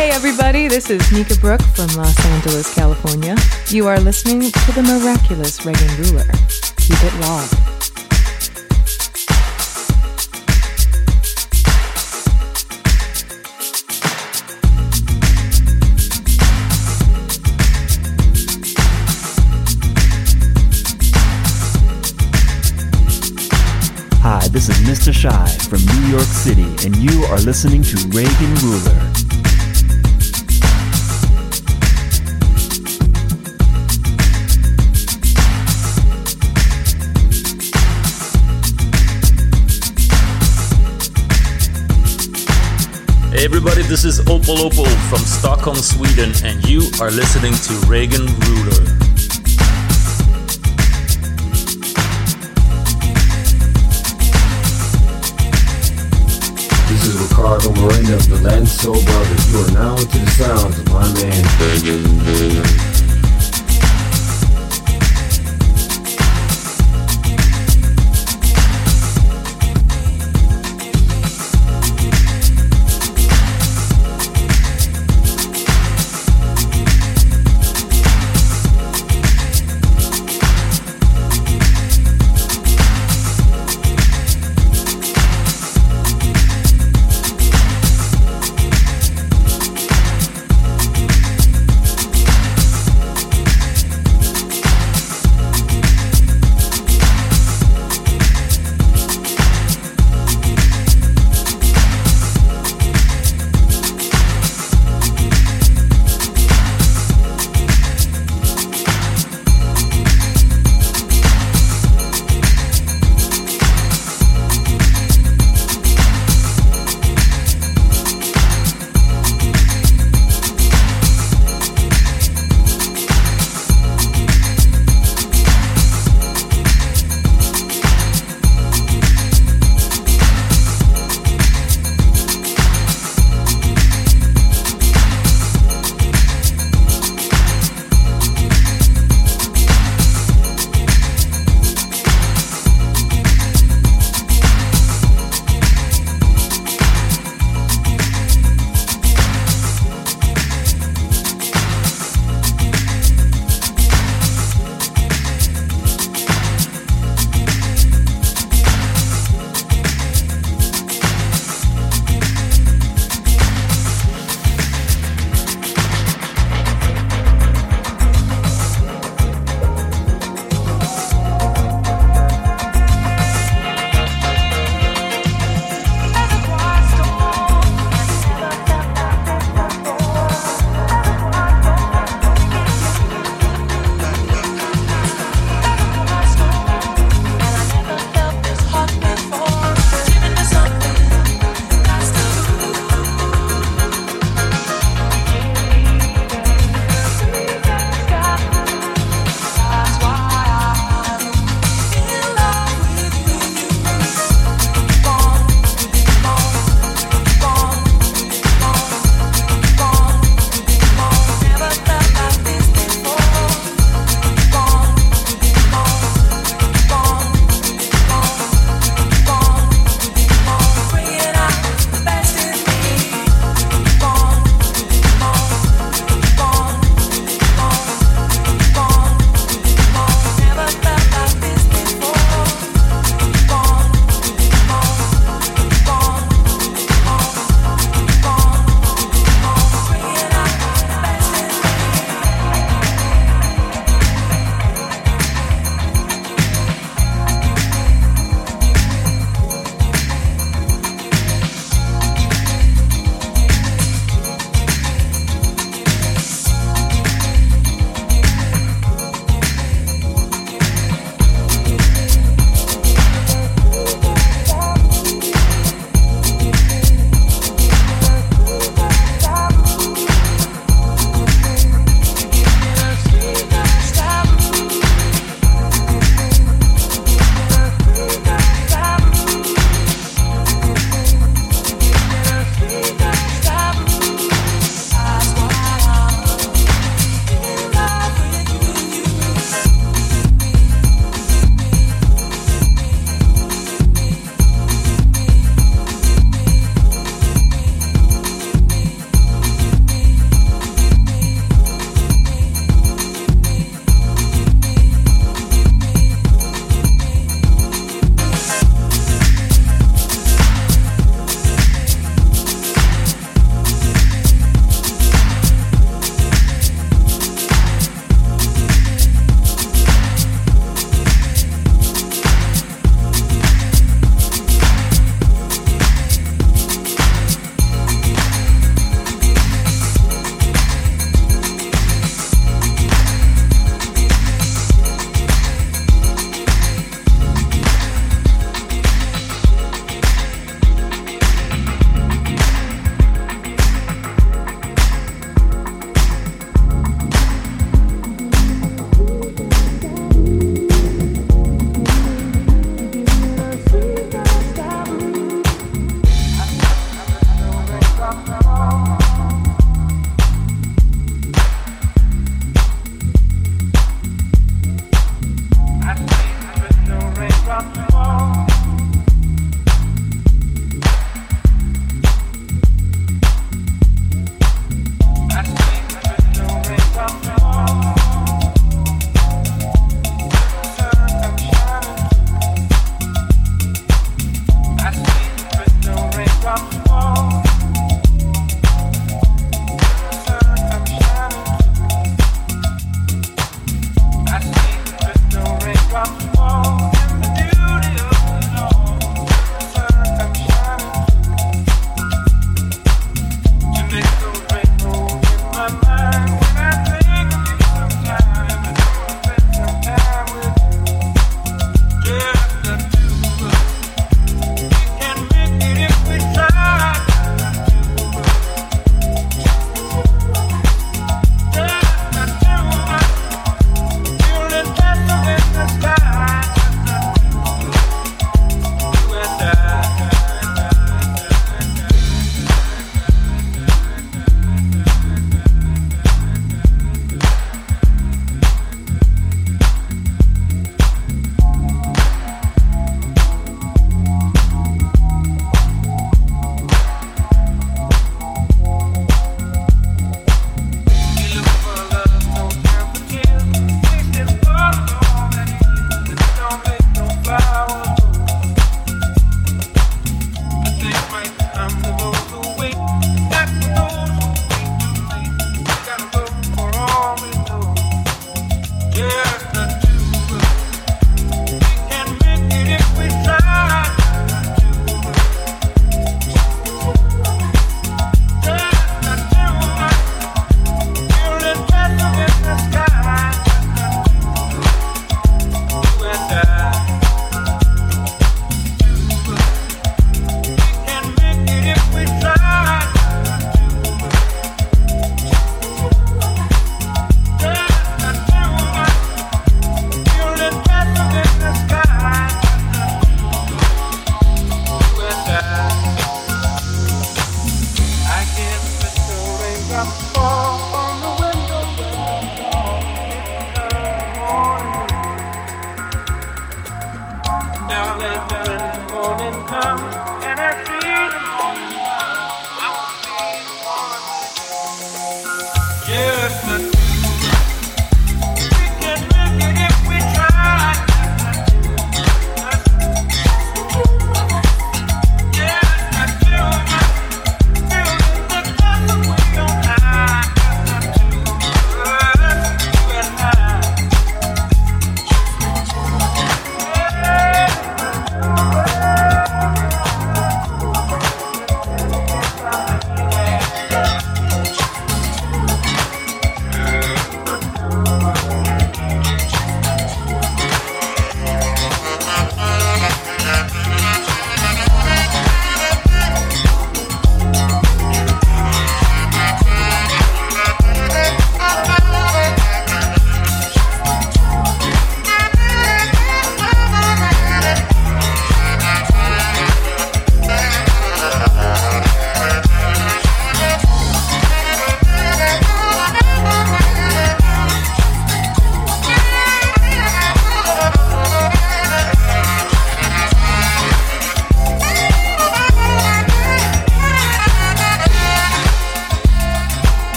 Hey everybody, this is Nika Brooke from Los Angeles, California. You are listening to the miraculous Reagan Ruler. Keep it locked. Hi, this is Mr. Shy from New York City, and you are listening to Reagan Ruler. Everybody, this is Opal Opal from Stockholm, Sweden, and you are listening to Reagan Ruler. This is Ricardo Moreno of the Lanzo Brothers. You are now into the sounds of my man.